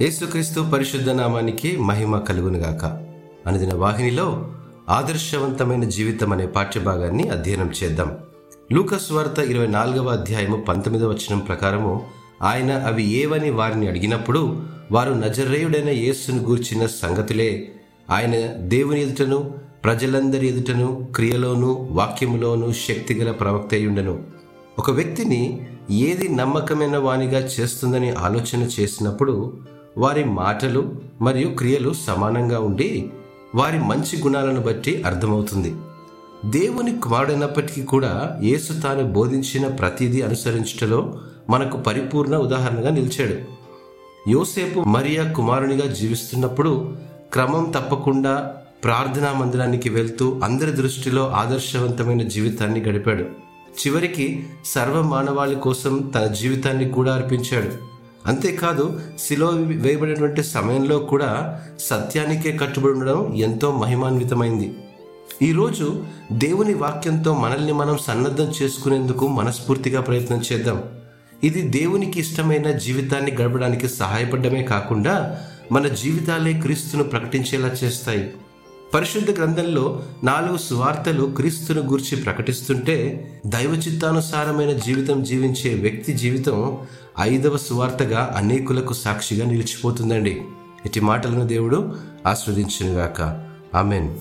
యేసుక్రీస్తు పరిశుద్ధ నామానికి మహిమ కలుగునుగాక. అనుదిన వాహినిలో ఆదర్శవంతమైన జీవితం అనే పాఠ్యభాగాన్ని అధ్యయనం చేద్దాం. లూకస్ వార్త ఇరవై నాలుగవ అధ్యాయము పంతొమ్మిదవ వచనం ప్రకారము ఆయన అవి ఏవని వారిని అడిగినప్పుడు వారు నజరేయుడైన యేసును గూర్చిన సంగతులే. ఆయన దేవుని ఎదుటను ప్రజలందరి ఎదుటను క్రియలోను వాక్యములోను శక్తిగల ప్రవక్త అయ్యుండెను. ఒక వ్యక్తిని ఏది నమ్మకమైన వానిగా చేస్తుందని ఆలోచన చేసినప్పుడు వారి మాటలు మరియు క్రియలు సమానంగా ఉండి వారి మంచి గుణాలను బట్టి అర్థమవుతుంది. దేవుని కుమారుడైనప్పటికీ కూడా యేసు తాను బోధించిన ప్రతిదీ అనుసరించటలో మనకు పరిపూర్ణ ఉదాహరణగా నిలిచాడు. యోసేపు మరియా కుమారునిగా జీవిస్తున్నప్పుడు క్రమం తప్పకుండా ప్రార్థనా మందిరానికి వెళ్తూ అందరి దృష్టిలో ఆదర్శవంతమైన జీవితాన్ని గడిపాడు. చివరికి సర్వ మానవాళి కోసం తన జీవితాన్ని కూడా అర్పించాడు. అంతేకాదు శిలో వేయబడినటువంటి సమయంలో కూడా సత్యానికే కట్టుబడి ఉండడం ఎంతో మహిమాన్వితమైంది. ఈరోజు దేవుని వాక్యంతో మనల్ని మనం సన్నద్ధం చేసుకునేందుకు మనస్ఫూర్తిగా ప్రయత్నం చేద్దాం. ఇది దేవునికి ఇష్టమైన జీవితాన్ని గడపడానికి సహాయపడమే కాకుండా మన జీవితాలే క్రీస్తును ప్రకటించేలా చేస్తాయి. పరిశుద్ధ గ్రంథంలో నాలుగు సువార్తలు క్రీస్తును గూర్చి ప్రకటిస్తుంటే దైవ చిత్తానుసారమైన జీవితం జీవించే వ్యక్తి జీవితం ఐదవ సువార్తగా అనేకులకు సాక్షిగా నిలిచిపోతుందండి. ఇటు మాటలను దేవుడు ఆస్వాదించునుగాక. ఆమెన్.